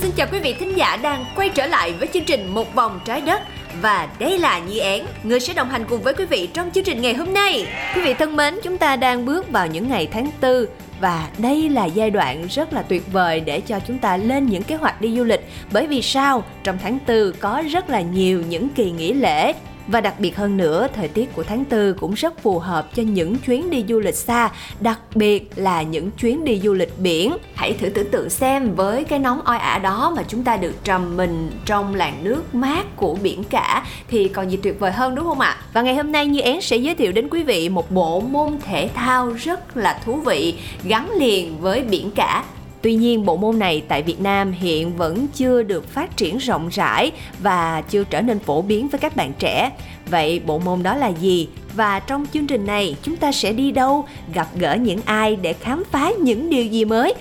Xin chào quý vị thính giả đang quay trở lại với chương trình Một vòng trái đất. Và đây là Nhi Án, người sẽ đồng hành cùng với quý vị trong chương trình ngày hôm nay. Quý vị thân mến, chúng ta đang bước vào những ngày tháng tư và đây là giai đoạn rất là tuyệt vời để cho chúng ta lên những kế hoạch đi du lịch. Bởi vì sao? Trong tháng tư có rất là nhiều những kỳ nghỉ lễ và đặc biệt hơn nữa, thời tiết của tháng tư cũng rất phù hợp cho những chuyến đi du lịch xa, đặc biệt là những chuyến đi du lịch biển. Hãy thử tưởng tượng xem với cái nóng oi ả đó mà chúng ta được trầm mình trong làn nước mát của biển cả thì còn gì tuyệt vời hơn đúng không ạ? Và ngày hôm nay Như Én sẽ giới thiệu đến quý vị một bộ môn thể thao rất là thú vị gắn liền với biển cả Tuy nhiên bộ môn này tại Việt Nam hiện vẫn chưa được phát triển rộng rãi và chưa trở nên phổ biến với các bạn trẻ. Vậy bộ môn đó là gì? Và trong chương trình này chúng ta sẽ đi đâu, gặp gỡ những ai để khám phá những điều gì mới?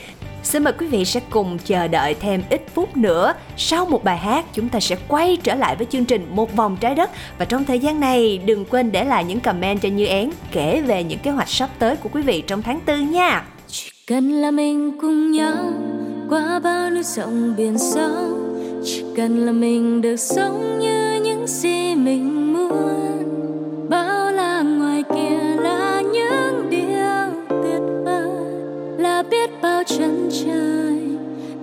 Xin mời quý vị sẽ cùng chờ đợi thêm ít phút nữa. Sau một bài hát, chúng ta sẽ quay trở lại với chương trình Một vòng trái đất. Và trong thời gian này, đừng quên để lại những comment cho Như Én kể về những kế hoạch sắp tới của quý vị trong tháng tư nha cần là mình cùng nhau qua bao núi sông biển sâu chỉ cần là mình được sống như những gì mình muốn. Bao la ngoài kia là những điều tuyệt vời. Là biết bao chân trời,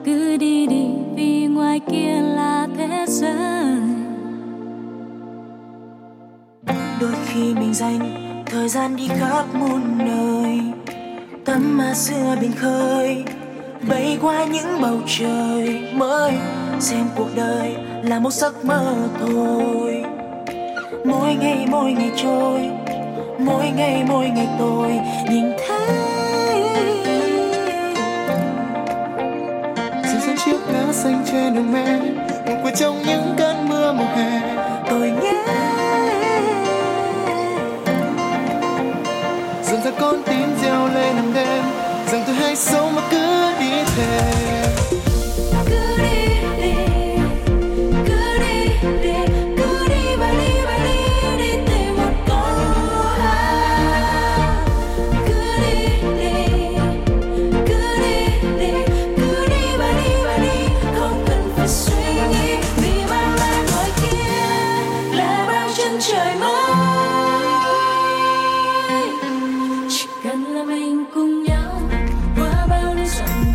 cứ đi đi vì ngoài kia là thế giới. Đôi khi mình dành thời gian đi khắp muôn nơi tấm xưa biển khơi, bay qua những bầu trời mới. Xem cuộc đời là một giấc mơ thôi. Mỗi ngày mỗi ngày trôi, mỗi ngày mỗi ngày tôi nhìn thấy. Dừng dần chiếc lá xanh trên đường mẹ.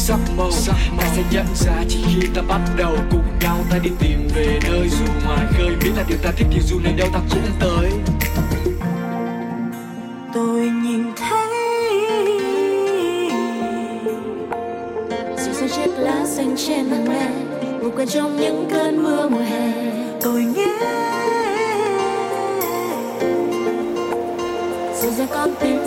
sắc màu ta sẽ nhận ra chỉ khi ta bắt đầu cùng nhau ta đi tìm về nơi dù ngoài khơi. Biết là điều ta thích thì dù nơi đâu ta cũng tới. Tôi nhìn thấy sự rơi chiếc lá xanh trên hàng me ngủ quên trong những cơn mưa mùa hè. Tôi nghe giờ con tim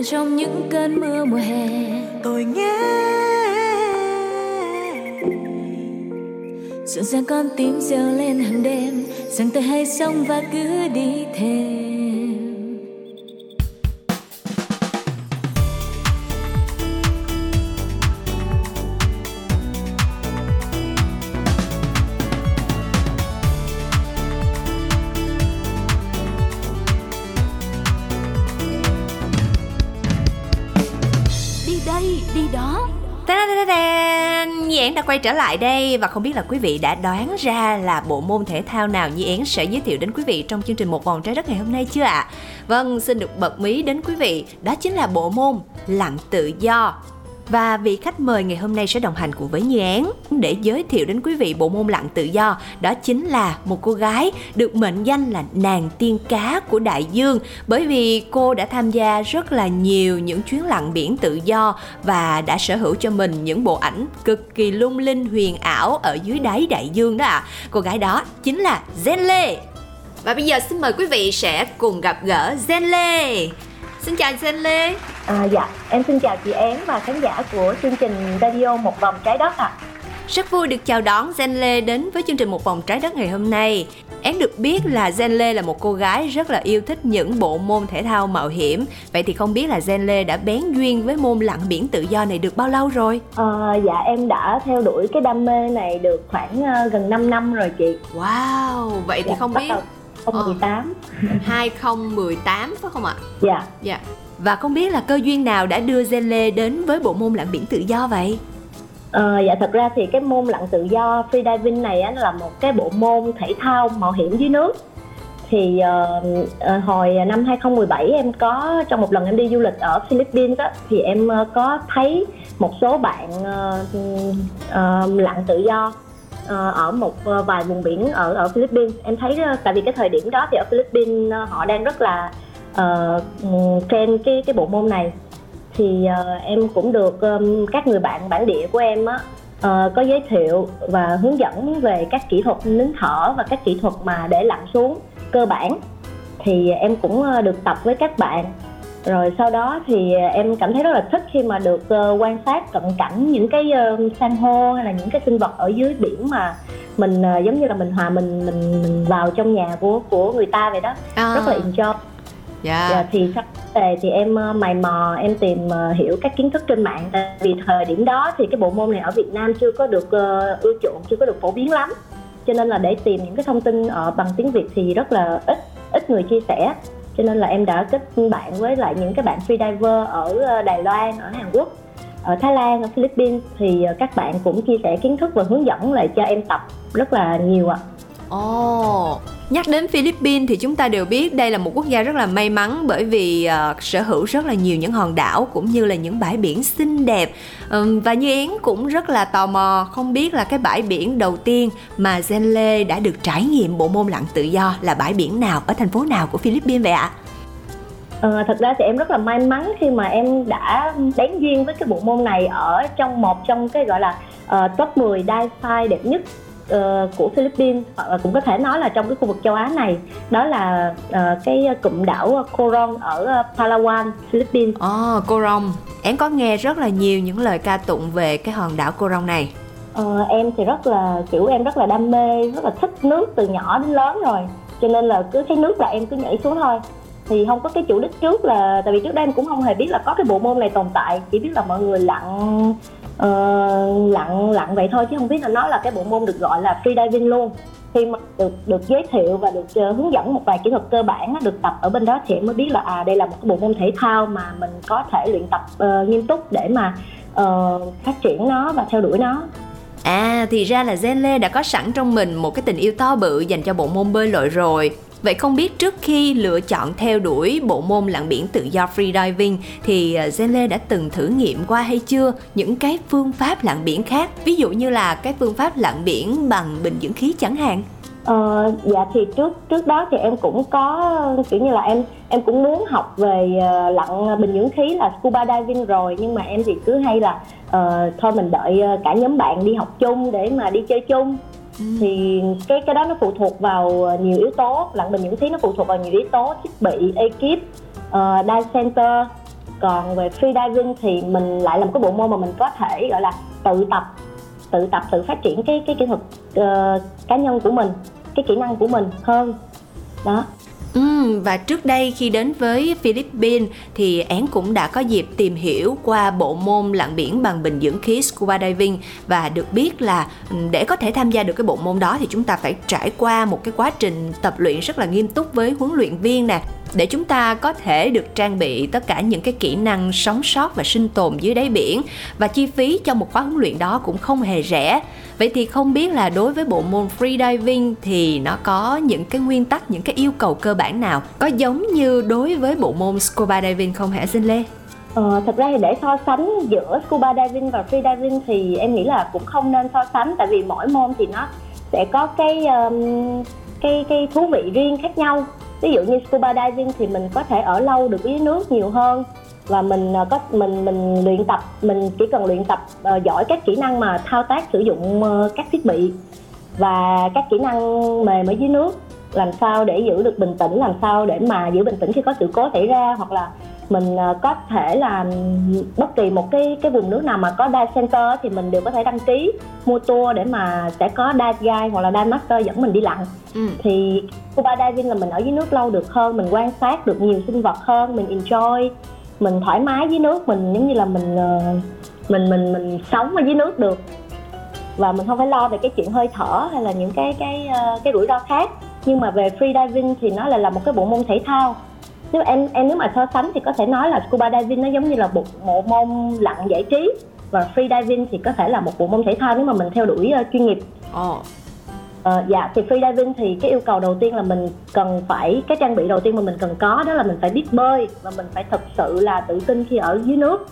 quên trong những cơn mưa mùa hè. Tôi nghe. Rộn ràng con tim reo lên hàng đêm rằng tôi hãy sống và cứ đi thêm Yến đã quay trở lại đây và không biết là quý vị đã đoán ra là bộ môn thể thao nào Nhi Yến sẽ giới thiệu đến quý vị trong chương trình một vòng trái đất ngày hôm nay chưa ạ? À? Vâng, xin được bật mí đến quý vị, đó chính là bộ môn lặn tự do. Và vị khách mời ngày hôm nay sẽ đồng hành cùng với Như Án để giới thiệu đến quý vị bộ môn lặn tự do. Đó chính là một cô gái được mệnh danh là nàng tiên cá của đại dương bởi vì cô đã tham gia rất là nhiều những chuyến lặn biển tự do và đã sở hữu cho mình những bộ ảnh cực kỳ lung linh, huyền ảo ở dưới đáy đại dương đó ạ. À. Cô gái đó chính là Zen Lê. Và bây giờ xin mời quý vị sẽ cùng gặp gỡ Zen Lê. Xin chào Zen Lê. À, dạ, em xin chào chị Én và khán giả của chương trình Radio Một Vòng Trái Đất ạ. À. Rất vui được chào đón Zen Lê đến với chương trình Một Vòng Trái Đất ngày hôm nay. Én được biết là Zen Lê là một cô gái rất là yêu thích những bộ môn thể thao mạo hiểm. Vậy thì không biết là Zen Lê đã bén duyên với môn lặn biển tự do này được bao lâu rồi? À, dạ em đã theo đuổi cái đam mê này được khoảng uh, gần 5 năm rồi chị. Wow, vậy thì dạ, không biết 2018 ờ. 2018 phải không ạ? Dạ Dạ Và không biết là cơ duyên nào đã đưa Zen Lê đến với bộ môn lặn biển tự do vậy? À, dạ thật ra thì cái môn lặn tự do freediving này á, là một cái bộ môn thể thao mạo hiểm dưới nước thì uh, uh, hồi năm 2017 em có trong một lần em đi du lịch ở Philippines á, thì em uh, có thấy một số bạn uh, uh, lặn tự do Ờ, ở một ờ, vài vùng biển ở ở Philippines. Em thấy ờ, tại vì cái thời điểm đó thì ở Philippines họ đang rất là ừ, uh, trend cái cái bộ môn này. Thì uh, em cũng được um, các người bạn bản địa của em á uh, có giới thiệu và hướng dẫn về các kỹ thuật nín thở và các kỹ thuật mà để lặn xuống cơ bản. Thì em cũng được tập với các bạn rồi sau đó thì em cảm thấy rất là thích khi mà được uh, quan sát cận cảnh những cái uh, san hô hay là những cái sinh vật ở dưới biển mà mình uh, giống như là mình hòa mình mình mình vào trong nhà của của người ta vậy đó. À. rất là enjoy. Dạ. Yeah. thì sắp về thì em uh, mày mò em tìm uh, hiểu các kiến thức trên mạng. Tại vì thời điểm đó thì cái bộ môn này ở Việt Nam chưa có được uh, ưa chuộng chưa có được phổ biến lắm. Cho nên là để tìm những cái thông tin ở bằng tiếng Việt thì rất là ít ít người chia sẻ cho nên là em đã kết bạn với lại những cái bạn freediver ở ờ, Đài Loan ở Hàn Quốc ở Thái Lan ở Philippines thì ờ, các bạn cũng chia sẻ kiến thức và hướng dẫn lại cho em tập rất là nhiều ạ. Ồ, oh, nhắc đến Philippines thì chúng ta đều biết đây là một quốc gia rất là may mắn bởi vì uh, sở hữu rất là nhiều những hòn đảo cũng như là những bãi biển xinh đẹp um, và như Yến cũng rất là tò mò không biết là cái bãi biển đầu tiên mà Zen Lê đã được trải nghiệm bộ môn lặn tự do là bãi biển nào ở thành phố nào của Philippines vậy ạ? Ờ, thật ra thì em rất là may mắn khi mà em đã đáng duyên với cái bộ môn này ở trong một trong cái gọi là uh, top 10 dive site đẹp nhất uh, của Philippines hoặc là cũng có thể nói là trong cái khu vực châu Á này đó là uh, cái cụm đảo Coron ở Palawan, Philippines. Ồ, oh, Coron. Em có nghe rất là nhiều những lời ca tụng về cái hòn đảo Coron này. Ờ, em thì rất là kiểu em rất là đam mê, rất là thích nước từ nhỏ đến lớn rồi. Cho nên là cứ thấy nước là em cứ nhảy xuống thôi thì không có cái chủ đích trước là tại vì trước đây em cũng không hề biết là có cái bộ môn này tồn tại chỉ biết là mọi người lặn uh, lặng lặng vậy thôi chứ không biết là nó là cái bộ môn được gọi là freediving luôn. Khi mà được được giới thiệu và được uh, hướng dẫn một vài kỹ thuật cơ bản được tập ở bên đó thì em mới biết là à đây là một cái bộ môn thể thao mà mình có thể luyện tập uh, nghiêm túc để mà uh, phát triển nó và theo đuổi nó. À thì ra là Zen Lê đã có sẵn trong mình một cái tình yêu to bự dành cho bộ môn bơi lội rồi. Vậy không biết trước khi lựa chọn theo đuổi bộ môn lặn biển tự do freediving thì ờ, Zenle đã từng thử nghiệm qua hay chưa những cái phương pháp lặn biển khác, ví dụ như là cái phương pháp lặn biển bằng bình dưỡng khí chẳng hạn? Ờ, dạ thì trước trước đó thì em cũng có kiểu như là em em cũng muốn học về uh, lặn bình dưỡng khí là scuba diving rồi nhưng mà em thì cứ hay là uh, thôi mình đợi ờ, cả nhóm bạn đi học chung để mà đi chơi chung thì cái cái đó nó phụ thuộc vào ờ, nhiều yếu tố. Lặn bình dưỡng khí nó phụ thuộc vào nhiều yếu tố thiết bị ekip uh, dive center. Còn về free diving thì mình lại làm cái bộ môn mà mình có thể gọi là tự tập tự tập tự phát triển cái cái kỹ thuật uh, cá nhân của mình cái kỹ năng của mình hơn. Đó. Ừ, và trước đây khi đến với Philippines thì Én cũng đã có dịp tìm hiểu qua bộ môn lặn biển bằng bình dưỡng khí scuba diving. Và được biết là ừ, để có thể tham gia được cái bộ môn đó thì chúng ta phải trải qua một cái quá trình tập luyện rất là nghiêm túc với huấn luyện viên nè. Để chúng ta có thể được trang bị tất cả những cái kỹ năng sống sót và sinh tồn dưới đáy biển. Và chi phí cho một khóa huấn luyện đó cũng không hề rẻ vậy thì không biết là đối với bộ môn freediving thì nó có những cái nguyên tắc những cái yêu cầu cơ bản nào có giống như đối với bộ môn scuba diving không hả Sinh Lê? Ờ, thật ra thì để so sánh giữa scuba diving và freediving thì em nghĩ là cũng không nên so sánh tại vì mỗi môn thì nó sẽ có cái um, cái cái thú vị riêng khác nhau ví dụ như scuba diving thì mình có thể ở lâu được dưới nước nhiều hơn và mình ờ, có mình mình luyện tập mình chỉ cần luyện tập uh, giỏi các kỹ năng mà thao tác sử dụng uh, các thiết bị và các kỹ năng mềm ở dưới nước làm sao để giữ được bình tĩnh làm sao để mà giữ bình tĩnh khi có sự cố xảy ra hoặc là mình ờ, có thể là bất kỳ một cái cái vùng nước nào mà có dive center thì mình đều có thể đăng ký mua tour để mà sẽ có dive guide hoặc là dive master dẫn mình đi lặn ừ. thì scuba diving là mình ở dưới nước lâu được hơn mình quan sát được nhiều sinh vật hơn mình enjoy mình thoải mái với nước mình giống như là mình ờ, mình mình mình sống ở dưới nước được và mình không phải lo về cái chuyện hơi thở hay là những cái cái ờ, cái rủi ro khác nhưng mà về free diving thì nó lại là một cái bộ môn thể thao nếu em em nếu mà so sánh thì có thể nói là scuba diving nó giống như là một bộ môn lặn giải trí và free diving thì có thể là một bộ môn thể thao nếu mà mình theo đuổi uh, chuyên nghiệp. Ồ. Oh. Uh, dạ thì free diving thì cái yêu cầu đầu tiên là mình cần phải cái trang bị đầu tiên mà mình cần có đó là mình phải biết bơi và mình phải thật sự là tự tin khi ở dưới nước.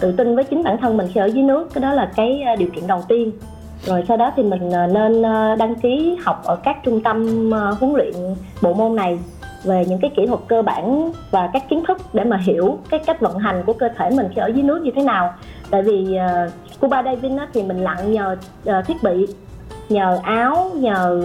Tự tin với chính bản thân mình khi ở dưới nước cái đó là cái ờ, điều kiện đầu tiên. Rồi sau đó thì mình ờ, nên đăng ký học ở các trung tâm huấn luyện bộ môn này về những cái kỹ thuật cơ bản và các kiến thức để mà hiểu cái cách vận hành của cơ thể mình khi ở dưới nước như thế nào. Tại vì uh, scuba diving á, thì mình lặn nhờ uh, thiết bị nhờ áo nhờ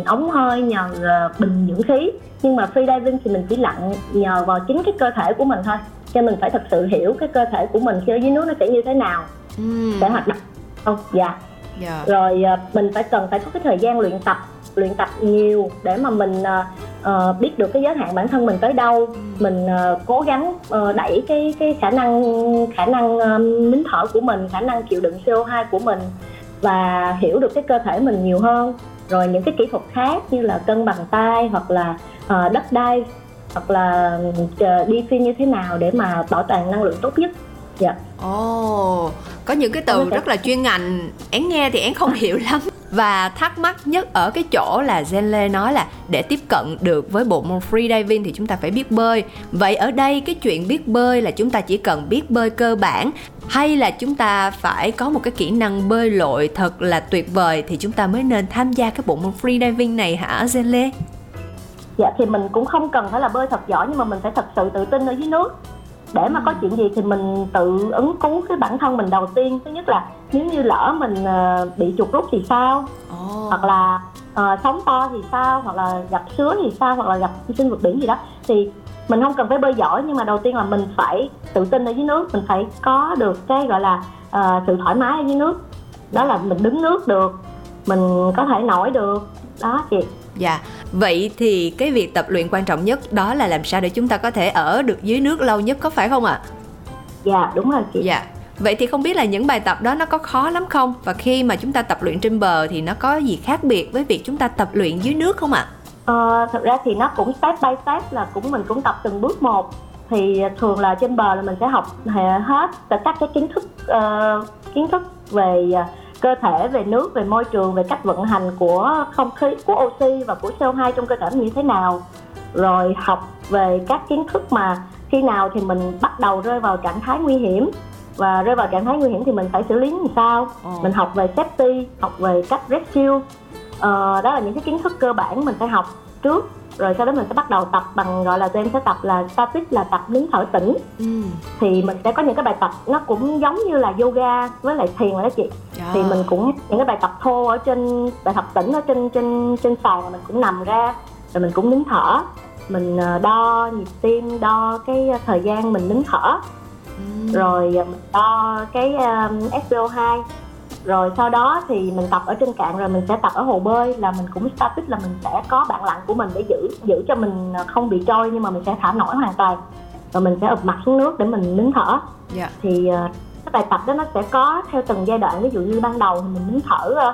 uh, ống hơi nhờ uh, bình dưỡng khí. Nhưng mà free diving thì mình chỉ lặn nhờ vào chính cái cơ thể của mình thôi. Cho mình phải thật sự hiểu cái cơ thể của mình khi ở dưới nước nó sẽ như thế nào. Mm. sẽ hoạt động. Không dạ. Yeah. Dạ. rồi uh, mình phải cần phải có cái thời gian luyện tập luyện tập nhiều để mà mình uh, uh, biết được cái giới hạn bản thân mình tới đâu. Mình uh, cố gắng uh, đẩy cái cái khả năng khả năng um, nín thở của mình khả năng chịu đựng CO2 của mình và hiểu được cái cơ thể mình nhiều hơn. Rồi những cái kỹ thuật khác như là cân bằng tay hoặc là uh, đất đai hoặc là uh, đi phi như thế nào để mà bảo toàn năng lượng tốt nhất. Dạ ồ oh, có những cái từ rất là chuyên ngành. Én nghe thì én không hiểu lắm. Và thắc mắc nhất ở cái chỗ là Zenle nói là để tiếp cận được với bộ môn freediving thì chúng ta phải biết bơi. Vậy ở đây cái chuyện biết bơi là chúng ta chỉ cần biết bơi cơ bản hay là chúng ta phải có một cái kỹ năng bơi lội thật là tuyệt vời thì chúng ta mới nên tham gia cái bộ môn freediving này hả Zenle? Dạ thì mình cũng không cần phải là bơi thật giỏi nhưng mà mình phải thật sự tự tin ở dưới nước để mà có chuyện gì thì mình tự ứng cứu cái bản thân mình đầu tiên. Thứ nhất là nếu như lỡ mình uh, bị chuột rút thì sao? Oh. hoặc là uh, sóng to thì sao? Hoặc là gặp sứa thì sao? Hoặc là gặp sinh vật biển gì đó. Thì mình không cần phải bơi giỏi nhưng mà đầu tiên là mình phải tự tin ở dưới nước. Mình phải có được cái gọi là uh, sự thoải mái ở dưới nước. Đó là mình đứng nước được mình có thể nổi được. Đó chị Dạ, vậy thì cái việc tập luyện quan trọng nhất đó là làm sao để chúng ta có thể ở được dưới nước lâu nhất có phải không ạ? À? Dạ, đúng rồi chị. Dạ. Vậy thì không biết là những bài tập đó nó có khó lắm không? Và khi mà chúng ta tập luyện trên bờ thì nó có gì khác biệt với việc chúng ta tập luyện dưới nước không ạ? À? Ờ, thật ra thì nó cũng step by step là cũng mình cũng tập từng bước một thì thường là trên bờ là mình sẽ học hết tất cả cái kiến thức uh, kiến thức về uh, cơ thể về nước về môi trường về cách vận hành của không khí của oxy và của CO2 trong cơ thể như thế nào. Rồi học về các kiến thức mà khi nào thì mình bắt đầu rơi vào trạng thái nguy hiểm. Và rơi vào trạng thái nguy hiểm thì mình phải xử lý như sao? Ừ. mình học về safety học về cách rescue. Uh, đó là những cái kiến thức cơ bản mình phải học trước rồi sau đó mình sẽ bắt đầu tập bằng gọi là tụi em sẽ tập là static là tập nín thở tĩnh ừ. thì mình sẽ có những cái bài tập nó cũng giống như là yoga với lại thiền rồi đó chị yeah. thì mình cũng những cái bài tập thô ở trên bài tập tĩnh ở trên trên trên sàn mình cũng nằm ra rồi mình cũng nín thở mình ờ, đo nhịp tim đo cái thời gian mình nín thở ừ. rồi ờ, mình đo cái um, SPO2 rồi sau đó thì mình tập ở trên cạn rồi mình sẽ tập ở hồ bơi là mình cũng static là mình sẽ có bạn lặn của mình để giữ giữ cho mình không bị trôi nhưng mà mình sẽ thả nổi hoàn toàn rồi mình sẽ ụp mặt xuống nước để mình nín thở yeah. thì uh, cái bài tập đó nó sẽ có theo từng giai đoạn ví dụ như ban đầu thì mình nín thở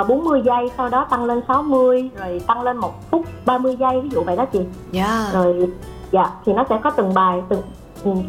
uh, 40 giây sau đó tăng lên 60 rồi tăng lên một phút 30 giây ví dụ vậy đó chị yeah. rồi dạ thì nó sẽ có từng bài từng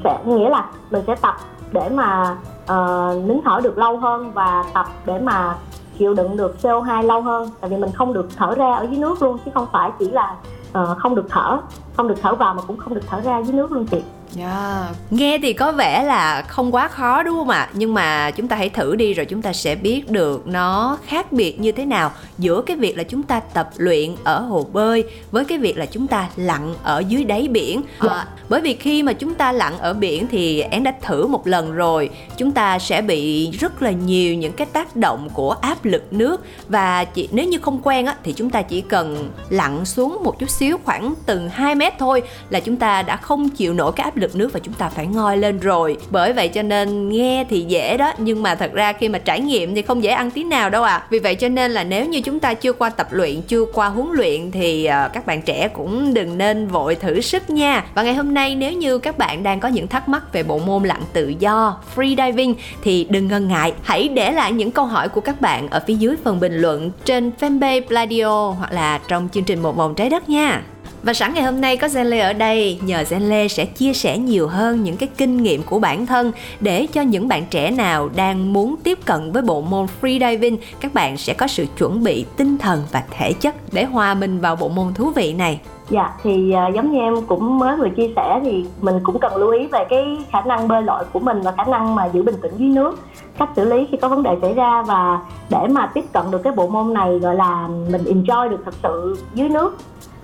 sẽ nghĩa là mình sẽ tập để mà uh, nín thở được lâu hơn và tập để mà chịu đựng được CO2 lâu hơn. Tại vì mình không được thở ra ở dưới nước luôn chứ không phải chỉ là uh, không được thở không được thở vào mà cũng không được thở ra dưới nước luôn chị. Yeah. Dạ. Nghe thì có vẻ là không quá khó đúng không ạ? Nhưng mà chúng ta hãy thử đi rồi chúng ta sẽ biết được nó khác biệt như thế nào giữa cái việc là chúng ta tập luyện ở hồ bơi với cái việc là chúng ta lặn ở dưới đáy biển. À, bởi vì khi mà chúng ta lặn ở biển thì én đã thử một lần rồi, chúng ta sẽ bị rất là nhiều những cái tác động của áp lực nước và chỉ nếu như không quen á thì chúng ta chỉ cần lặn xuống một chút xíu khoảng từng 2 mét thôi là chúng ta đã không chịu nổi cái áp lực nước và chúng ta phải ngoi lên rồi. Bởi vậy cho nên nghe thì dễ đó, nhưng mà thật ra khi mà trải nghiệm thì không dễ ăn tí nào đâu à vì vậy cho nên là nếu như chúng ta chưa qua tập luyện, chưa qua huấn luyện thì ờ, các bạn trẻ cũng đừng nên vội thử sức nha. Và ngày hôm nay nếu như các bạn đang có những thắc mắc về bộ môn lặn tự do, free diving thì đừng ngần ngại, hãy để lại những câu hỏi của các bạn ở phía dưới phần bình luận trên fanpage Pladio hoặc là trong chương trình một vòng trái đất nha và sẵn ngày hôm nay có Zenle ở đây, nhờ Zenle sẽ chia sẻ nhiều hơn những cái kinh nghiệm của bản thân để cho những bạn trẻ nào đang muốn tiếp cận với bộ môn freediving, các bạn sẽ có sự chuẩn bị tinh thần và thể chất để hòa mình vào bộ môn thú vị này. Dạ thì uh, giống như em cũng mới vừa chia sẻ thì mình cũng cần lưu ý về cái khả năng bơi lội của mình và khả năng mà giữ bình tĩnh dưới nước cách xử lý khi có vấn đề xảy ra và để mà tiếp cận được cái bộ môn này gọi là mình enjoy được thật sự dưới nước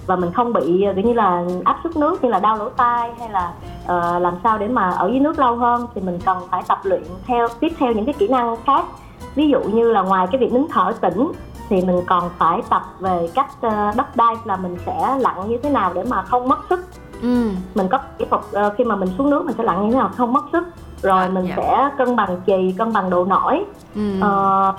và mình không bị kiểu như là áp suất nước như là đau lỗ tai hay là uh, làm sao để mà ở dưới nước lâu hơn thì mình cần phải tập luyện theo tiếp theo những cái kỹ năng khác ví dụ như là ngoài cái việc nín thở tĩnh thì mình còn phải tập về cách uh, đắp đai là mình sẽ lặn như thế nào để mà không mất sức ừ. mình có kỹ thuật uh, khi mà mình xuống nước mình sẽ lặn như thế nào không mất sức rồi à, mình. Dạ. sẽ cân bằng chì cân bằng độ nổi ừ. uh,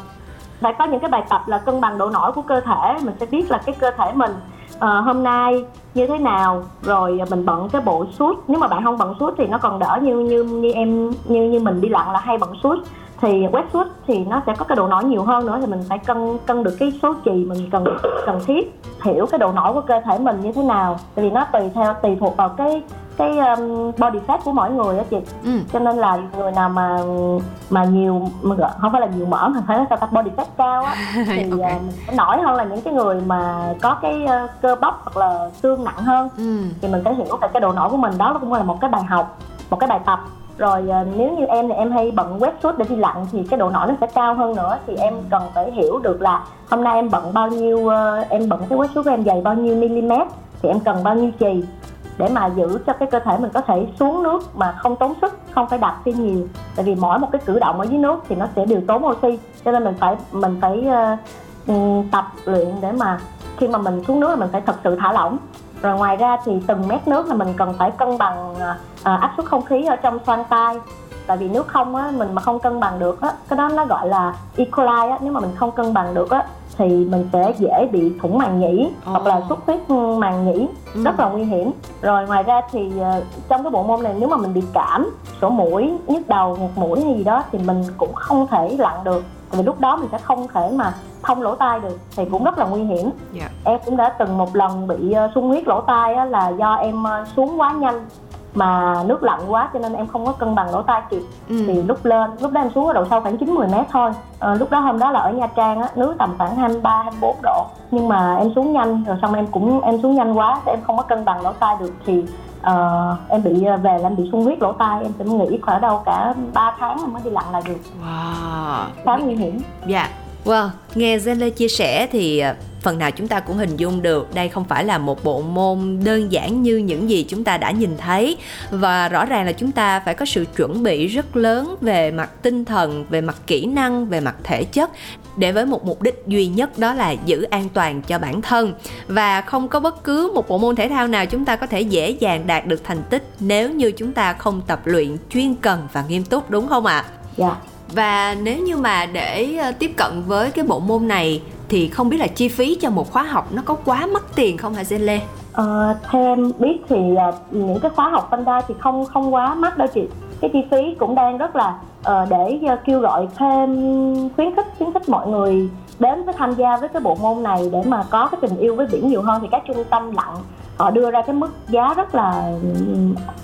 phải có những cái bài tập là cân bằng độ nổi của cơ thể mình sẽ biết là cái cơ thể mình uh, hôm nay như thế nào? Rồi ờ, mình bận cái bộ suit. Nếu mà bạn không bận suit thì nó còn đỡ như như như em như như mình đi lặn là hay bận suit. Thì quét suit thì nó sẽ có cái độ nổi nhiều hơn nữa thì mình phải cân cân được cái số chì mình cần cần thiết. Hiểu cái độ nổi của cơ thể mình như thế nào. Tại vì nó tùy theo tùy thuộc vào cái cái um, body fat của mỗi người đó chị ừ. cho nên là người nào mà mà nhiều không phải là nhiều mỡ mà phải là body fat cao á thì okay. uh, mình nổi hơn là những cái người mà có cái uh, cơ bắp hoặc là xương nặng hơn ừ. thì mình phải hiểu về cái độ nổi của mình đó cũng là một cái bài học một cái bài tập rồi uh, nếu như em thì em hay bận quét suốt để đi lặn thì cái độ nổi nó sẽ cao hơn nữa thì em cần phải hiểu được là hôm nay em bận bao nhiêu uh, em bận cái quét suốt của em dày bao nhiêu mm thì em cần bao nhiêu chì để mà giữ cho cái cơ thể mình có thể xuống nước mà không tốn sức không phải đạp thêm nhiều. Tại vì mỗi một cái cử động ở dưới nước thì nó sẽ đều tốn oxy cho nên mình phải mình phải uh, tập luyện để mà khi mà mình xuống nước là mình phải thật sự thả lỏng. Rồi ngoài ra thì từng mét nước là mình cần phải cân bằng uh, áp suất không khí ở trong xoang tai tại vì nước không á mình mà không cân bằng được á cái đó nó gọi là E. coli á nếu mà mình không cân bằng được á thì mình sẽ dễ bị thủng màng nhĩ oh. hoặc là xuất huyết màng nhĩ ừ. rất là nguy hiểm rồi ngoài ra thì uh, trong cái bộ môn này nếu mà mình bị cảm sổ mũi nhức đầu ngạt mũi hay gì đó thì mình cũng không thể lặn được vì lúc đó mình sẽ không thể mà thông lỗ tai được thì cũng rất là nguy hiểm yeah. Dạ. em cũng đã từng một lần bị uh, sung huyết lỗ tai á, là do em uh, xuống quá nhanh mà nước lạnh quá cho nên em không có cân bằng lỗ tai kịp. Ừ. thì lúc lên lúc đó em xuống ở độ sâu khoảng 90 mét thôi. À, lúc đó hôm đó là ở nha trang á nước tầm khoảng 23 24 độ. Nhưng mà em xuống nhanh rồi xong em cũng em xuống nhanh quá em không có cân bằng lỗ tai được. Thì uh, em bị ờ, về là em bị sung huyết lỗ tai em sẽ nghỉ khoảng đâu cả 3 tháng mới đi lặn lại được. Wow. Khá nguy hiểm. Dạ. yeah Wow, nghe Zenle chia sẻ thì à, phần nào chúng ta cũng hình dung được đây không phải là một bộ môn đơn giản như những gì chúng ta đã nhìn thấy và rõ ràng là chúng ta phải có sự chuẩn bị rất lớn về mặt tinh thần về mặt kỹ năng về mặt thể chất để với một mục đích duy nhất đó là giữ an toàn cho bản thân và không có bất cứ một bộ môn thể thao nào chúng ta có thể dễ dàng đạt được thành tích nếu như chúng ta không tập luyện chuyên cần và nghiêm túc đúng không ạ? À? Yeah và nếu như mà để ờ, tiếp cận với cái bộ môn này thì không biết là chi phí cho một khóa học nó có quá mất tiền không hả Zen Lê? À, theo em biết thì uh, những cái khóa học Panda thì không không quá mắc đâu chị. Cái chi phí cũng đang rất là uh, để uh, kêu gọi thêm khuyến khích khuyến khích mọi người đến với tham gia với cái bộ môn này để mà có cái tình yêu với biển nhiều hơn. Thì các trung tâm lặn họ đưa ra cái mức giá rất là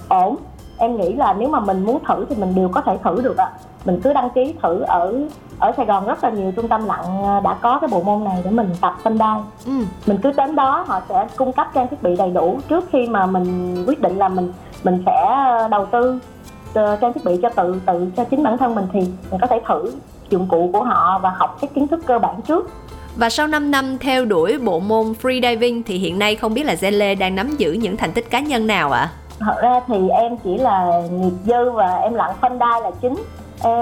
ổn. Em nghĩ là nếu mà mình muốn thử thì mình đều có thể thử được ạ mình cứ đăng ký thử ở ở Sài Gòn rất là nhiều trung tâm lặn ờ, đã có cái bộ môn này để mình tập phân đai ừ. mình cứ đến đó họ sẽ cung cấp trang thiết bị đầy đủ trước khi mà mình quyết định là mình mình sẽ đầu tư uh, trang thiết bị cho tự tự cho chính bản thân mình thì mình có thể thử dụng cụ của họ và học cái kiến thức cơ bản trước và sau 5 năm theo đuổi bộ môn freediving thì hiện nay không biết là Zele đang nắm giữ những thành tích cá nhân nào ạ? À? Thật ra thì em chỉ là nghiệp dư và em lặn phân đai là chính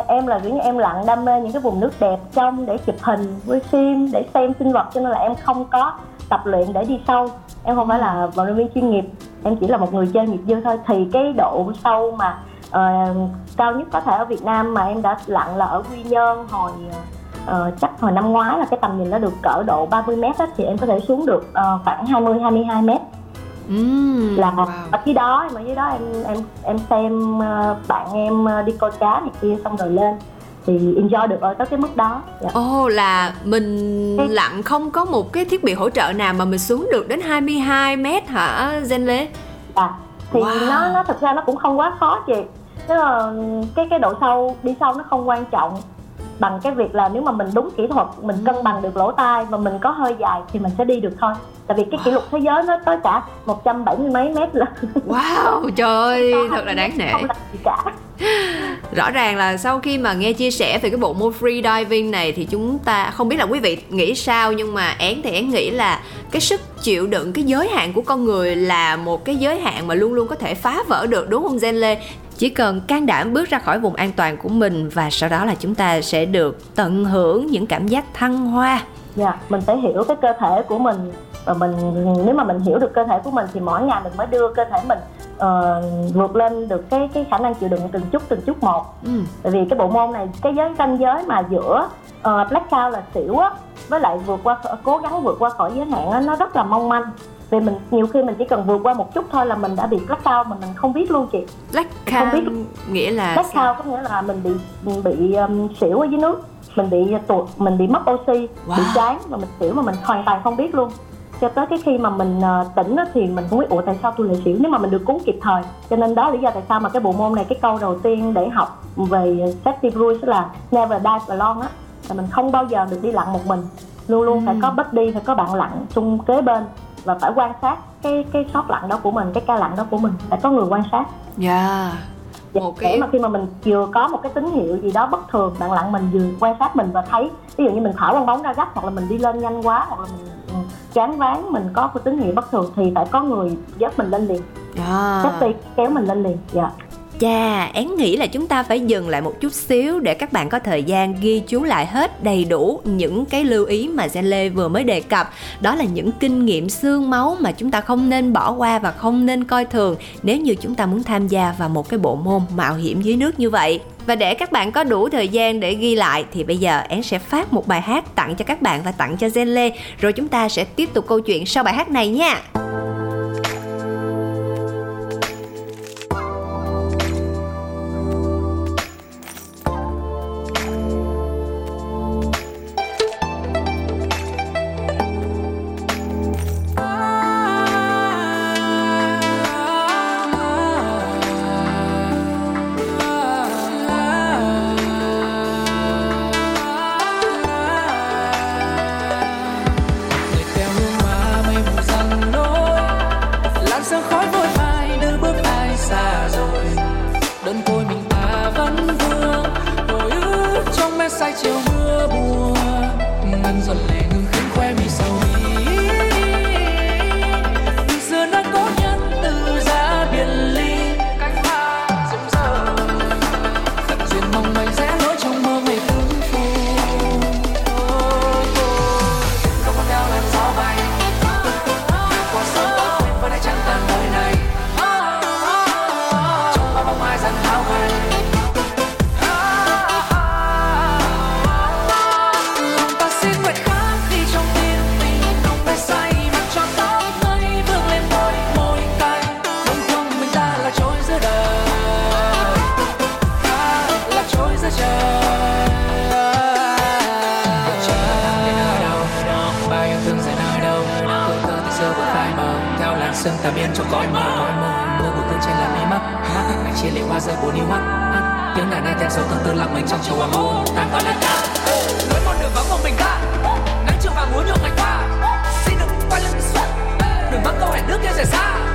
em là kiểu như em lặn đam mê những cái vùng nước đẹp trong để chụp hình quay phim để xem sinh vật cho nên là em không có tập luyện để đi sâu. Em không phải là vận động viên chuyên nghiệp em chỉ là một người chơi nghiệp dư thôi. Thì cái độ sâu mà uh, cao nhất có thể ở Việt Nam mà em đã lặn là ở Quy Nhơn hồi uh, chắc hồi năm ngoái là cái tầm nhìn nó được cỡ độ 30 mét thì em có thể xuống được uh, khoảng 20 22 mét. Mm, là wow. ở dưới đó mà dưới đó em em em xem uh, bạn em đi câu cá này kia xong rồi lên thì enjoy được ở tới cái mức đó dạ. Ồ oh, là mình Thế... lặn không có một cái thiết bị hỗ trợ nào mà mình xuống được đến 22 mét hả Zen Lê? Dạ thì wow. nó nó thực ra nó cũng không quá khó chị tức là cái cái độ sâu đi sâu nó không quan trọng bằng cái việc là nếu mà mình đúng kỹ thuật mình cân bằng được lỗ tai và mình có hơi dài thì mình sẽ đi được thôi. Tại vì cái kỷ lục thế giới nó tới cả 170 mấy mét là wow trời ơi thật là đáng nể. không gì cả. Rõ ràng là sau khi mà nghe chia sẻ về cái bộ môn free diving này thì chúng ta không biết là quý vị nghĩ sao nhưng mà én thì én nghĩ là cái sức chịu đựng cái giới hạn của con người là một cái giới hạn mà luôn luôn có thể phá vỡ được đúng không Gen Lê chỉ cần can đảm bước ra khỏi vùng an toàn của mình và sau đó là chúng ta sẽ được tận hưởng những cảm giác thăng hoa. Dạ yeah, mình phải hiểu cái cơ thể của mình và mình nếu mà mình hiểu được cơ thể của mình thì mỗi ngày mình mới đưa cơ thể mình uh, vượt lên được cái cái khả năng chịu đựng từng chút từng chút một. Ừ. tại vì cái bộ môn này cái giới ranh giới mà giữa uh, blackout là xỉu á với lại vượt qua cố gắng vượt qua khỏi giới hạn á nó rất là mong manh. Vì mình nhiều khi mình chỉ cần vượt qua một chút thôi là mình đã bị blackout mà mình không biết luôn chị. Blackout không biết nghĩa là blackout có nghĩa là mình bị mình bị um, xỉu ở dưới nước mình bị tuột mình bị mất oxy wow. bị chán và mình xỉu mà mình hoàn toàn không biết luôn cho tới cái khi mà mình uh, tỉnh thì mình không biết ủa tại sao tôi lại xỉu nếu mà mình được cứu kịp thời cho nên đó là lý do tại sao mà cái bộ môn này cái câu đầu tiên để học về safety rules là never dive alone á là mình không bao giờ được đi lặn một mình luôn luôn ừ. phải có buddy phải có bạn lặn chung kế bên và phải quan sát cái cái sót lặn đó của mình cái ca lặn đó của mình phải có người quan sát dạ yeah. Dạ, một cái... để mà khi mà mình vừa có một cái tín hiệu gì đó bất thường bạn lặn mình vừa quan sát mình và thấy ví dụ như mình thở bong bóng ra gấp hoặc là mình đi lên nhanh quá hoặc là mình ừ, chán ván mình có cái tín hiệu bất thường thì phải có người dắt mình lên liền yeah. Dạ. kéo mình lên liền dạ Chà, én nghĩ là chúng ta phải dừng lại một chút xíu để các bạn có thời gian ghi chú lại hết đầy đủ những cái lưu ý mà Gen Lê vừa mới đề cập. Đó là những kinh nghiệm xương máu mà chúng ta không nên bỏ qua và không nên coi thường nếu như chúng ta muốn tham gia vào một cái bộ môn mạo hiểm dưới nước như vậy. Và để các bạn có đủ thời gian để ghi lại thì bây giờ én sẽ phát một bài hát tặng cho các bạn và tặng cho Gen Lê rồi chúng ta sẽ tiếp tục câu chuyện sau bài hát này nha. Sương tà biên trong cõi mơ mưa buồn tương trên là mí mắt mắt anh chia lệ hoa rơi bốn yêu mắt. Tiếng đàn ai theo sâu tương tư lặng mình trong chiều hoàng hôn ta gọi là ta lối một đường vắng một mình ta nắng chiều vàng muốn nhộn ngày qua xin đừng quay lưng xuất đừng mắc câu hẹn nước kia rời xa.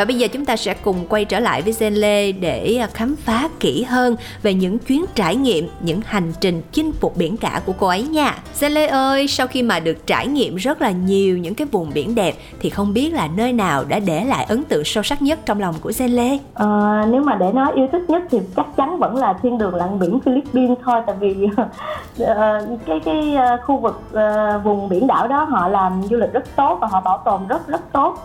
Và bây giờ chúng ta sẽ cùng quay trở lại với Gen Lê để à, khám phá kỹ hơn về những chuyến trải nghiệm, những hành trình chinh phục biển cả của cô ấy nha. Gen Lê ơi, sau khi mà được trải nghiệm rất là nhiều những cái vùng biển đẹp thì không biết là nơi nào đã để lại ấn tượng sâu sắc nhất trong lòng của Gen Lê? À, nếu mà để nói yêu thích nhất thì chắc chắn vẫn là thiên đường lặn biển Philippines thôi tại vì ờ, cái cái ờ, khu vực vùng biển đảo đó họ làm du lịch rất tốt và họ bảo tồn rất rất tốt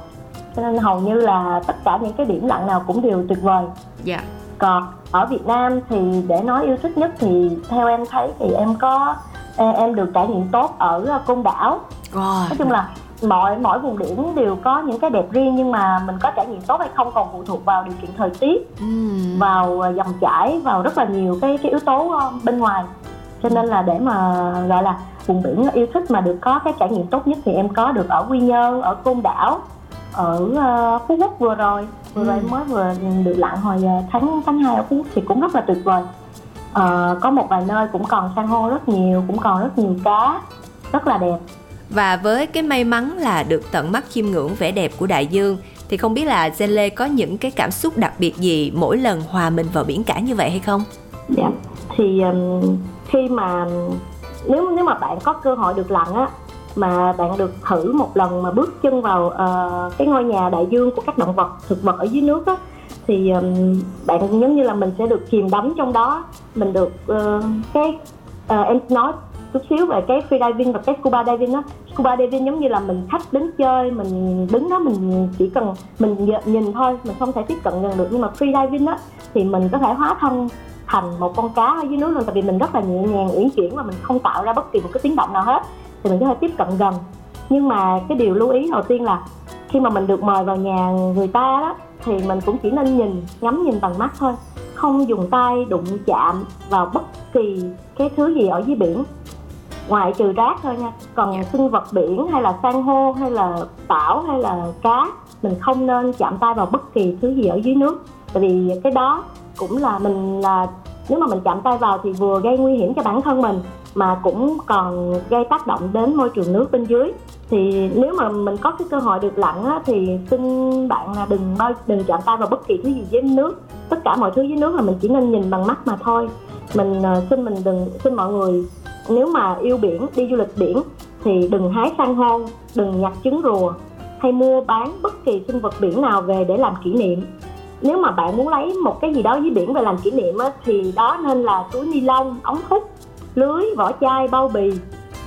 cho nên hầu như là tất cả những cái điểm lặn nào cũng đều tuyệt vời Dạ. còn ở Việt Nam thì để nói yêu thích nhất thì theo em thấy thì em có em được trải nghiệm tốt ở ờ, Côn Đảo Rồi. nói chung là mọi mỗi vùng biển đều có những cái đẹp riêng nhưng mà mình có trải nghiệm tốt hay không còn phụ thuộc vào điều kiện thời tiết Ừm. vào ờ, dòng chảy vào rất là nhiều cái cái yếu tố ờ, bên ngoài cho nên là để mà gọi là vùng biển yêu thích mà được có cái trải nghiệm tốt nhất thì em có được ở Quy Nhơn ở Côn Đảo ở ờ, Phú Quốc vừa rồi vừa rồi Ừ. mới vừa được lặn hồi ờ, tháng tháng 2 ở Phú Quốc thì cũng rất là tuyệt vời Ờ, có một vài nơi cũng còn san hô rất nhiều cũng còn rất nhiều cá rất là đẹp Và với cái may mắn là được tận mắt chiêm ngưỡng vẻ đẹp của đại dương thì không biết là Gen Lê có những cái cảm xúc đặc biệt gì mỗi lần hòa mình vào biển cả như vậy hay không? Dạ. Thì um, khi mà nếu nếu mà bạn có cơ hội được lặn á mà bạn được thử một lần mà bước chân vào uh, cái ngôi nhà đại dương của các động vật thực vật ở dưới nước á thì um, bạn giống như là mình sẽ được chìm đắm trong đó. Mình được uh, cái uh, em nói chút xíu về cái free diving và cái scuba diving đó scuba diving giống như là mình khách đến chơi mình đứng đó mình chỉ cần mình nhìn thôi mình không thể tiếp cận gần được. Nhưng mà free diving á thì mình có thể hóa thân thành một con cá ở dưới nước luôn tại vì mình rất là nhẹ nhàng uyển chuyển và mình không tạo ra bất kỳ một cái tiếng động nào hết thì mình có thể tiếp cận gần. Nhưng mà cái điều lưu ý đầu tiên là khi mà mình được mời vào nhà người ta đó thì mình cũng chỉ nên nhìn ngắm nhìn bằng mắt thôi. Không dùng tay đụng chạm vào bất kỳ cái thứ gì ở dưới biển. Ngoại trừ rác thôi nha. Còn sinh vật biển hay là san hô hay là tảo hay là cá mình không nên chạm tay vào bất kỳ thứ gì ở dưới nước. Tại vì cái đó cũng là mình là nếu mà mình chạm tay vào thì vừa gây nguy hiểm cho bản thân mình mà cũng còn gây tác động đến môi trường nước bên dưới. Thì nếu mà mình có cái cơ hội được lặn á, thì xin bạn là đừng bao đừng chạm tay vào bất kỳ thứ gì dưới nước. Tất cả mọi thứ dưới nước là mình chỉ nên nhìn bằng mắt mà thôi. Mình ờ, xin mình đừng xin mọi người nếu mà yêu biển đi du lịch biển thì đừng hái san hô đừng nhặt trứng rùa hay mua bán bất kỳ sinh vật biển nào về để làm kỷ niệm. Nếu mà bạn muốn lấy một cái gì đó dưới biển về làm kỷ niệm á, thì đó nên là túi ni lông ống hút lưới vỏ chai bao bì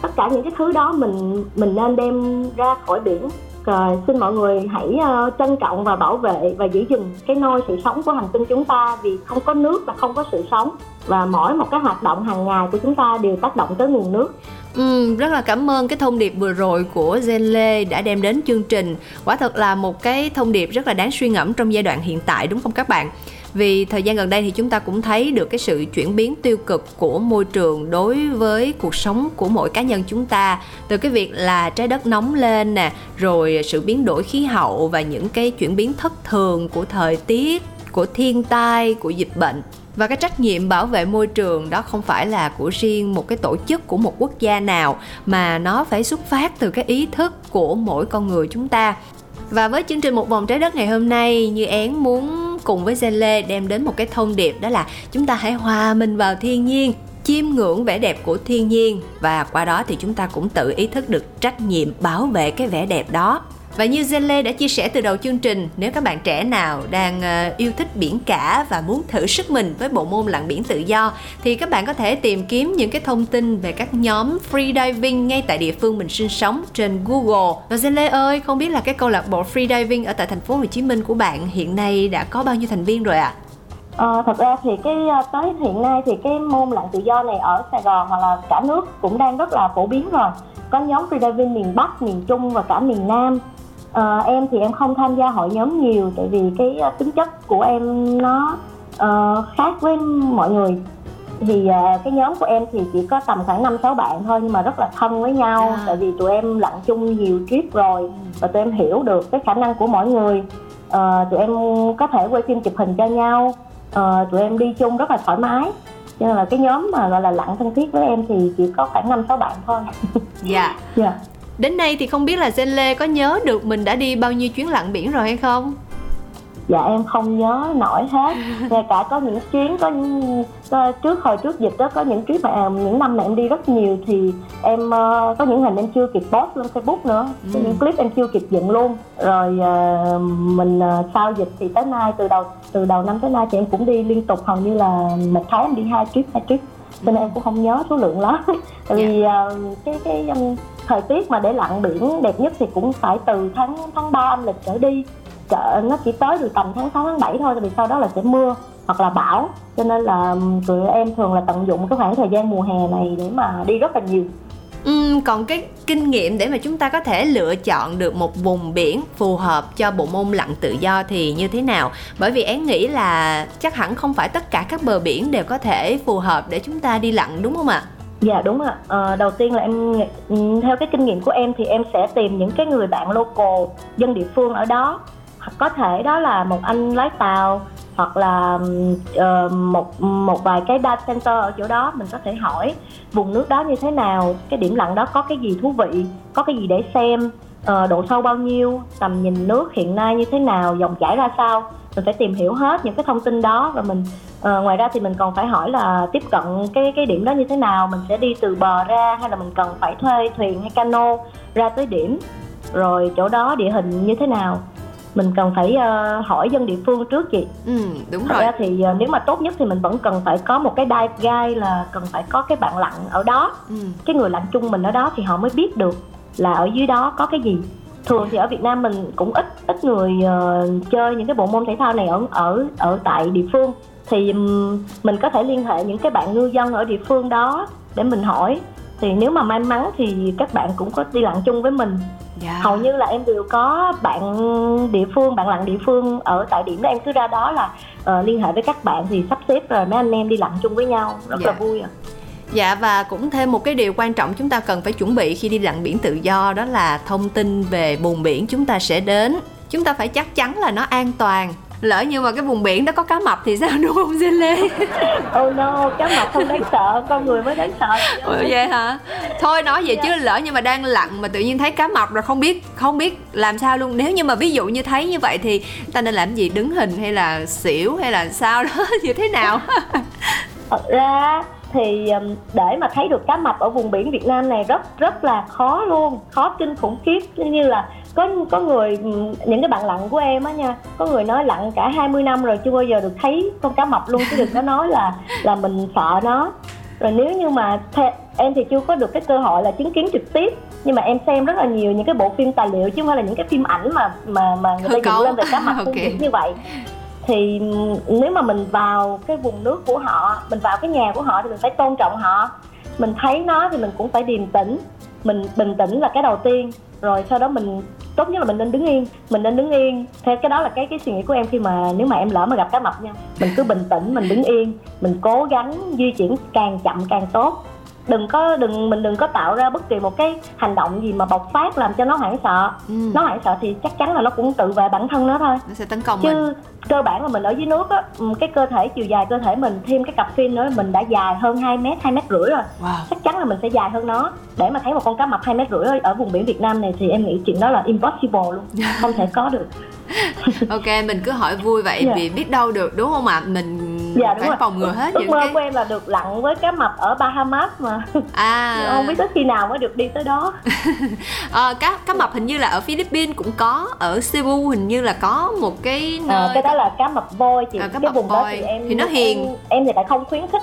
tất cả những cái thứ đó mình mình nên đem ra khỏi biển rồi xin mọi người hãy uh, trân trọng và bảo vệ và giữ gìn cái nôi sự sống của hành tinh chúng ta vì không có nước là không có sự sống và mỗi một cái hoạt động hàng ngày của chúng ta đều tác động tới nguồn nước Ừ, rất là cảm ơn cái thông điệp vừa rồi của Gen Lê đã đem đến chương trình. Quả thật là một cái thông điệp rất là đáng suy ngẫm trong giai đoạn hiện tại đúng không các bạn? Vì thời gian gần đây thì chúng ta cũng thấy được cái sự chuyển biến tiêu cực của môi trường đối với cuộc sống của mỗi cá nhân chúng ta. Từ cái việc là trái đất nóng lên nè, rồi sự biến đổi khí hậu và những cái chuyển biến thất thường của thời tiết, của thiên tai, của dịch bệnh. Và cái trách nhiệm bảo vệ môi trường đó không phải là của riêng một cái tổ chức của một quốc gia nào mà nó phải xuất phát từ cái ý thức của mỗi con người chúng ta. Và với chương trình một vòng trái đất ngày hôm nay như én muốn cùng với Zenle đem đến một cái thông điệp, đó là chúng ta hãy hòa mình vào thiên nhiên, chiêm ngưỡng vẻ đẹp của thiên nhiên. Và qua đó thì chúng ta cũng tự ý thức được trách nhiệm bảo vệ cái vẻ đẹp đó và như Zenle đã chia sẻ từ đầu chương trình, nếu các bạn trẻ nào đang ờ, yêu thích biển cả và muốn thử sức mình với bộ môn lặn biển tự do thì các bạn có thể tìm kiếm những cái thông tin về các nhóm freediving ngay tại địa phương mình sinh sống trên Google. Và Zenle ơi, không biết là cái câu lạc bộ freediving ở tại thành phố Hồ Chí Minh của bạn hiện nay đã có bao nhiêu thành viên rồi ạ? À? À, thật ra thì cái ờ, tới hiện nay thì cái môn lặn tự do này ở Sài Gòn hoặc là cả nước cũng đang rất là phổ biến rồi. Có nhóm freediving miền Bắc, miền Trung và cả miền Nam à, em thì em không tham gia hội nhóm nhiều tại vì cái uh, tính chất của em nó uh, khác với mọi người. Thì uh, cái nhóm của em thì chỉ có tầm khoảng năm sáu bạn thôi nhưng mà rất là thân với nhau à. tại vì tụi em lặn chung nhiều trip rồi và tụi em hiểu được cái khả năng của mỗi người. Uh, tụi em có thể quay phim chụp hình cho nhau uh, tụi em đi chung rất là thoải mái. Cho nên là cái nhóm mà gọi là lặn thân thiết với em thì chỉ có khoảng năm sáu bạn thôi. Dạ. Dạ. yeah. Đến nay thì không biết là Zen Lê có nhớ được mình đã đi bao nhiêu chuyến lặn biển rồi hay không? Dạ em không nhớ nổi hết Ngay cả có những chuyến có, có trước hồi trước dịch đó có những chuyến mà những năm mà em đi rất nhiều thì em uh, có những hình em chưa kịp post lên Facebook nữa ừ. có những clip em chưa kịp dựng luôn rồi uh, mình uh, sau dịch thì tới nay từ đầu từ đầu năm tới nay thì em cũng đi liên tục hầu như là một tháng em đi hai trip hai trip cho nên em cũng không nhớ số lượng lắm. Tại vì uh, cái cái um, thời tiết mà để lặn biển đẹp nhất thì cũng phải từ tháng tháng 3 âm lịch trở đi. Chợ nó chỉ tới từ tầm tháng 6 tháng 7 thôi vì sau đó là sẽ mưa hoặc là bão. Cho nên là tụi em thường là tận dụng cái khoảng thời gian mùa hè này để mà đi rất là nhiều Uhm, còn cái kinh nghiệm để mà chúng ta có thể lựa chọn được một vùng biển phù hợp cho bộ môn lặn tự do thì như thế nào? Bởi vì én nghĩ là chắc hẳn không phải tất cả các bờ biển đều có thể phù hợp để chúng ta đi lặn đúng không ạ? Dạ đúng ạ. À, đầu tiên là em theo cái kinh nghiệm của em thì em sẽ tìm những cái người bạn local, dân địa phương ở đó. Có thể đó là một anh lái tàu hoặc là uh, một một vài cái data center ở chỗ đó mình có thể hỏi vùng nước đó như thế nào, cái điểm lặn đó có cái gì thú vị, có cái gì để xem, uh, độ sâu bao nhiêu, tầm nhìn nước hiện nay như thế nào, dòng chảy ra sao. Mình phải tìm hiểu hết những cái thông tin đó và mình uh, ngoài ra thì mình còn phải hỏi là tiếp cận cái cái điểm đó như thế nào mình sẽ đi từ bờ ra hay là mình cần phải thuê thuyền hay cano ra tới điểm rồi chỗ đó địa hình như thế nào mình cần phải uh, hỏi dân địa phương trước chị. Ừ đúng Thật rồi. ra thì uh, nếu mà tốt nhất thì mình vẫn cần phải có một cái dive guide là cần phải có cái bạn lặn ở đó. Ừ. cái người lặn chung mình ở đó thì họ mới biết được là ở dưới đó có cái gì. Thường thì ở Việt Nam mình cũng ít ít người uh, chơi những cái bộ môn thể thao này ở ở ở tại địa phương. Thì um, mình có thể liên hệ những cái bạn ngư dân ở địa phương đó để mình hỏi thì nếu mà may mắn thì các bạn cũng có đi lặn chung với mình yeah. Dạ. hầu như là em đều có bạn địa phương bạn lặn địa phương ở tại điểm đó em cứ ra đó là uh, liên hệ với các bạn thì sắp xếp rồi mấy anh em đi lặn chung với nhau rất yeah. là dạ. vui à Dạ và cũng thêm một cái điều quan trọng chúng ta cần phải chuẩn bị khi đi lặn biển tự do đó là thông tin về vùng biển chúng ta sẽ đến. Chúng ta phải chắc chắn là nó an toàn lỡ như mà cái vùng biển đó có cá mập thì sao đúng không Lê? oh no, cá mập không đáng sợ, con người mới đáng sợ. Ủa vậy hả? Thôi nói vậy chứ lỡ như mà đang lặn mà tự nhiên thấy cá mập rồi không biết không biết làm sao luôn. Nếu như mà ví dụ như thấy như vậy thì ta nên làm gì? Đứng hình hay là xỉu hay là sao đó như thế nào? thật ra thì um, để mà thấy được cá mập ở vùng biển Việt Nam này rất rất là khó luôn khó kinh khủng khiếp như là có có người những cái bạn lặn của em á nha có người nói lặn cả 20 năm rồi chưa bao giờ được thấy con cá mập luôn chứ đừng có nói là là mình sợ nó. Rồi nếu như mà th- em thì chưa có được cái cơ hội là chứng kiến trực tiếp nhưng mà em xem rất là nhiều những cái bộ phim tài liệu chứ không phải là những cái phim ảnh mà mà mà người ta dựng lên về cá mập okay. như vậy. Thì nếu mà mình vào cái vùng nước của họ mình vào cái nhà của họ thì mình phải tôn trọng họ. Mình thấy nó thì mình cũng phải điềm tĩnh mình bình tĩnh là cái đầu tiên rồi sau đó mình tốt nhất là mình nên đứng yên mình nên đứng yên theo cái đó là cái cái suy nghĩ của em khi mà nếu mà em lỡ mà gặp cá mập nha mình cứ bình tĩnh mình đứng yên mình cố gắng di chuyển càng chậm càng tốt đừng có đừng mình đừng có tạo ra bất kỳ một cái hành động gì mà bộc phát làm cho nó hoảng sợ ừ. nó hoảng sợ thì chắc chắn là nó cũng tự vệ bản thân nó thôi nó sẽ tấn công chứ mình. cơ bản là mình ở dưới nước á ừ, cái cơ thể chiều dài cơ thể mình thêm cái cặp fin nữa mình đã dài hơn 2 mét hai mét rưỡi rồi wow. chắc chắn là mình sẽ dài hơn nó để mà thấy một con cá mập hai mét rưỡi ở vùng biển Việt Nam này thì em nghĩ chuyện đó là impossible luôn không thể có được ok mình cứ hỏi vui vậy yeah. Dạ. vì biết đâu được đúng không ạ mình dạ, phải rồi. phòng ngừa hết ước những mơ cái của em là được lặn với cá mập ở Bahamas mà à không biết tới khi nào mới được đi tới đó à, cá cá mập hình như là ở Philippines cũng có ở Cebu hình như là có một cái à, nơi à, cái đó là cá mập voi chị à, cá cái vùng voi. đó thì em thì nó hiền em, em thì lại không khuyến khích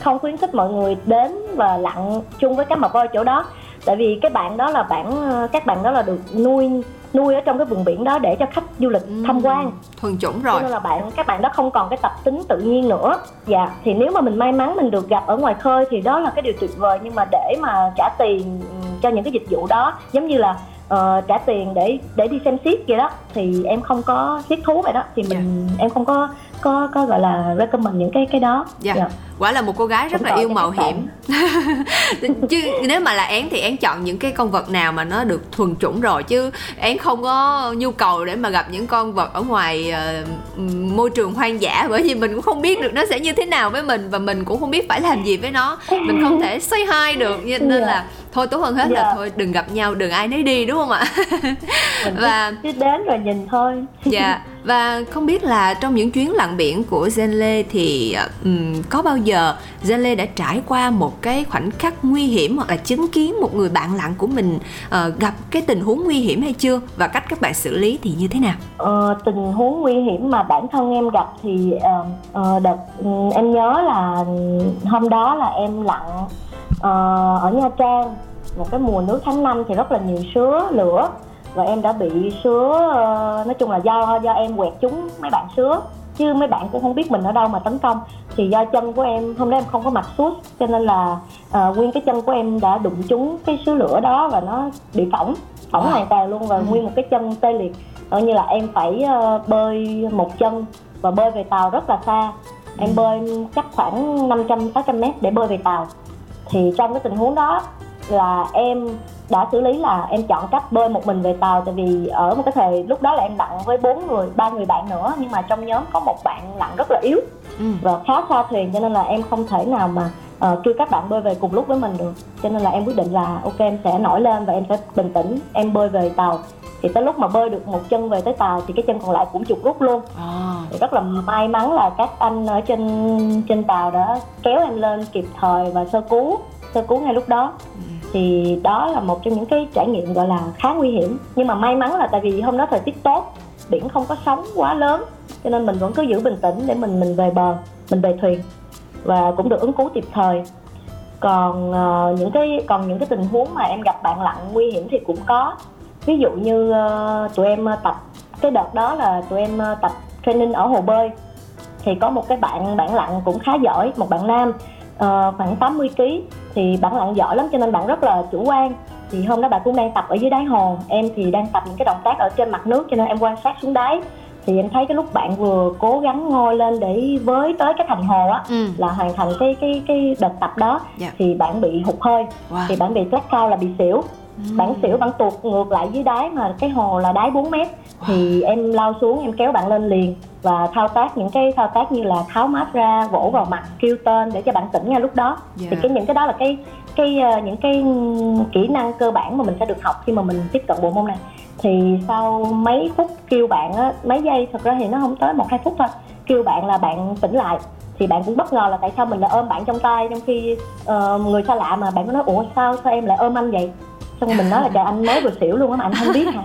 không khuyến khích mọi người đến và lặn chung với cá mập voi chỗ đó tại vì cái bạn đó là bạn các bạn đó là được nuôi nuôi ở trong cái vùng biển đó để cho khách du lịch ừ, tham quan thuần chủng rồi cho nên là bạn các bạn đó không còn cái tập tính tự nhiên nữa dạ thì nếu mà mình may mắn mình được gặp ở ngoài khơi thì đó là cái điều tuyệt vời nhưng mà để mà trả tiền cho những cái dịch vụ đó giống như là uh, trả tiền để để đi xem ship vậy đó thì em không có thiết thú vậy đó thì mình yeah. Dạ. em không có có có gọi là recommend những cái cái đó dạ yeah. yeah. quả là một cô gái rất Cũng là yêu mạo hiểm chứ nếu mà là én thì én chọn những cái con vật nào mà nó được thuần chủng rồi chứ én không có nhu cầu để mà gặp những con vật ở ngoài uh, môi trường hoang dã bởi vì mình cũng không biết được nó sẽ như thế nào với mình và mình cũng không biết phải làm gì với nó mình không thể say hai được nên yeah. là thôi tốt hơn hết yeah. là dạ. thôi đừng gặp nhau đừng ai nấy đi đúng không ạ và cứ đến rồi nhìn thôi dạ và không biết là trong những chuyến lặn biển của Zenle thì um, có bao giờ Zenle đã trải qua một cái khoảnh khắc nguy hiểm hoặc là chứng kiến một người bạn lặn của mình uh, gặp cái tình huống nguy hiểm hay chưa và cách các bạn xử lý thì như thế nào? Ờ, tình huống nguy hiểm mà bản thân em gặp thì uh, uh, đợt um, em nhớ là hôm đó là em lặn uh, ở Nha Trang một cái mùa nước tháng năm thì rất là nhiều sứa lửa và em đã bị sứa uh, nói chung là do do em quẹt chúng mấy bạn sứa chứ mấy bạn cũng không biết mình ở đâu mà tấn công thì do chân của em hôm đó em không có mặc suốt cho nên là uh, nguyên cái chân của em đã đụng trúng cái sứa lửa đó và nó bị phỏng phỏng à. hoàn toàn luôn và ừ. nguyên một cái chân tê liệt coi như là em phải uh, bơi một chân và bơi về tàu rất là xa em ừ. bơi chắc khoảng 500 600 mét để bơi về tàu thì trong cái tình huống đó là em đã xử lý là em chọn cách bơi một mình về tàu. Tại vì ở một cái thời lúc đó là em lặn với bốn người ba người bạn nữa nhưng mà trong nhóm có một bạn lặn rất là yếu ừ. và khá xa thuyền cho nên là em không thể nào mà uh, kêu các bạn bơi về cùng lúc với mình được. Cho nên là em quyết định là ok em sẽ nổi lên và em sẽ bình tĩnh em bơi về tàu. Thì tới lúc mà bơi được một chân về tới tàu thì cái chân còn lại cũng chụp rút luôn. À. thì rất là may mắn là các anh ở trên trên tàu đã kéo em lên kịp thời và sơ cứu sơ cứu ngay lúc đó. Ừ thì đó là một trong những cái trải nghiệm gọi là khá nguy hiểm. Nhưng mà may mắn là tại vì hôm đó thời tiết tốt biển không có sóng quá lớn cho nên mình vẫn cứ giữ bình tĩnh để mình mình về bờ mình về thuyền và cũng được ứng cứu kịp thời. Còn uh, những cái còn những cái tình huống mà em gặp bạn lặn nguy hiểm thì cũng có. Ví dụ như uh, tụi em ờ, tập cái đợt đó là tụi em tập training ở hồ bơi. Thì có một cái bạn bạn lặn cũng khá giỏi một bạn nam uh, khoảng 80 kg thì bạn lặn giỏi lắm cho nên bạn rất là chủ quan thì hôm đó bạn cũng đang tập ở dưới đáy hồ em thì đang tập những cái động tác ở trên mặt nước cho nên em quan sát xuống đáy thì em thấy cái lúc bạn vừa cố gắng ngoi lên để với tới cái thành hồ á ừ. là hoàn thành cái cái cái đợt tập đó yeah. Dạ. thì bạn bị hụt hơi wow. thì bạn bị cao là bị xỉu ừ. bạn xỉu bạn tuột ngược lại dưới đáy mà cái hồ là đáy 4 mét wow. thì em lao xuống em kéo bạn lên liền và thao tác những cái thao tác như là tháo mát ra vỗ vào mặt kêu tên để cho bạn tỉnh ngay lúc đó yeah. thì cái những cái đó là cái cái uh, những cái kỹ năng cơ bản mà mình sẽ được học khi mà mình tiếp cận bộ môn này thì sau mấy phút kêu bạn á mấy giây thật ra thì nó không tới một hai phút thôi kêu bạn là bạn tỉnh lại thì bạn cũng bất ngờ là tại sao mình lại ôm bạn trong tay trong khi uh, người xa lạ mà bạn có nói ủa sao sao em lại ôm anh vậy xong mình nói là trời anh mới vừa xỉu luôn á mà anh không biết hả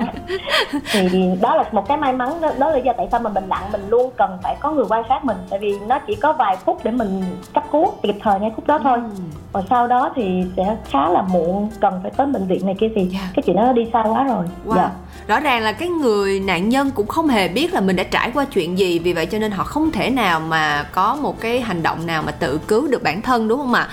thì đó là một cái may mắn đó, đó là do tại sao mà mình lặng mình luôn cần phải có người quan sát mình tại vì nó chỉ có vài phút để mình cấp cứu kịp thời ngay phút đó thôi ừ. và sau đó thì sẽ khá là muộn cần phải tới bệnh viện này kia thì yeah. Dạ. cái chuyện đó đi xa quá rồi wow. dạ rõ ràng là cái người nạn nhân cũng không hề biết là mình đã trải qua chuyện gì vì vậy cho nên họ không thể nào mà có một cái hành động nào mà tự cứu được bản thân đúng không ạ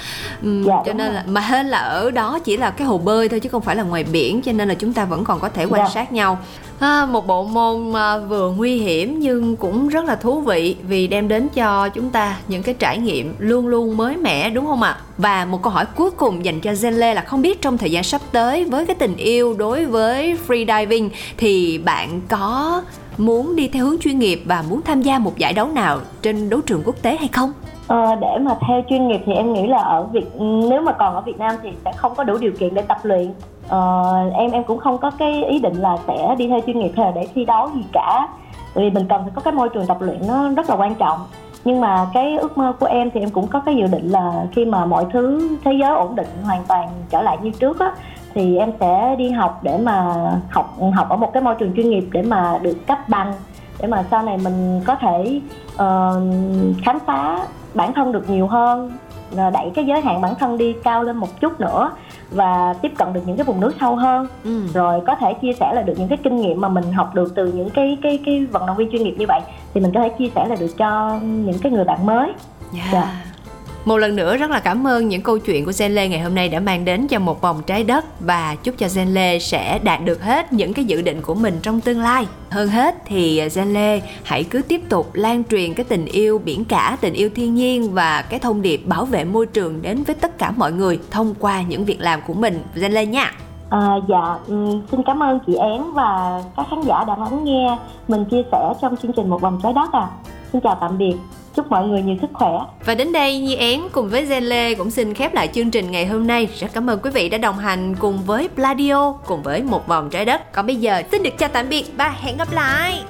uhm, dạ, cho nên là mà hên là ở đó chỉ là cái hồ bơi thôi chứ không phải là ngoài biển cho nên là chúng ta vẫn còn có thể quan dạ. sát nhau À, một bộ môn vừa nguy hiểm nhưng cũng rất là thú vị vì đem đến cho chúng ta những cái trải nghiệm luôn luôn mới mẻ đúng không ạ? Và một câu hỏi cuối cùng dành cho Zenle là không biết trong thời gian sắp tới với cái tình yêu đối với freediving thì bạn có muốn đi theo hướng chuyên nghiệp và muốn tham gia một giải đấu nào trên đấu trường quốc tế hay không? Ờ, để mà theo chuyên nghiệp thì em nghĩ là ở Việt nếu mà còn ở Việt Nam thì sẽ không có đủ điều kiện để tập luyện. Ờ, em em cũng không có cái ý định là sẽ đi theo chuyên nghiệp hay là để thi đấu gì cả. Vì mình cần phải có cái môi trường tập luyện nó rất là quan trọng. Nhưng mà cái ước mơ của em thì em cũng có cái dự định là khi mà mọi thứ thế giới ổn định hoàn toàn trở lại như trước á thì em sẽ đi học để mà học học ở một cái môi trường chuyên nghiệp để mà được cấp bằng để mà sau này mình có thể uh, khám phá bản thân được nhiều hơn đẩy cái giới hạn bản thân đi cao lên một chút nữa và tiếp cận được những cái vùng nước sâu hơn ừ. rồi có thể chia sẻ là được những cái kinh nghiệm mà mình học được từ những cái cái cái vận động viên chuyên nghiệp như vậy thì mình có thể chia sẻ là được cho những cái người bạn mới yeah. yeah. Một lần nữa rất là cảm ơn những câu chuyện của Zenle ngày hôm nay đã mang đến cho một vòng trái đất và chúc cho Zenle sẽ đạt được hết những cái dự định của mình trong tương lai. Hơn hết thì Zenle hãy cứ tiếp tục lan truyền cái tình yêu biển cả, tình yêu thiên nhiên và cái thông điệp bảo vệ môi trường đến với tất cả mọi người thông qua những việc làm của mình. Zenle nha. À, dạ, um, xin cảm ơn chị Én và các khán giả đã lắng nghe mình chia sẻ trong chương trình Một vòng trái đất à. Xin chào tạm biệt chúc mọi người nhiều sức khỏe. Và đến đây Nhi Én cùng với Gen Lê cũng xin khép lại chương trình ngày hôm nay. Rất cảm ơn quý vị đã đồng hành cùng với Pladio cùng với một vòng trái đất. Còn bây giờ xin được chào tạm biệt và hẹn gặp lại.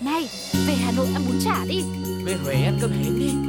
Này về Hà Nội ăn bún chả đi. Về Huế ăn cơm hến đi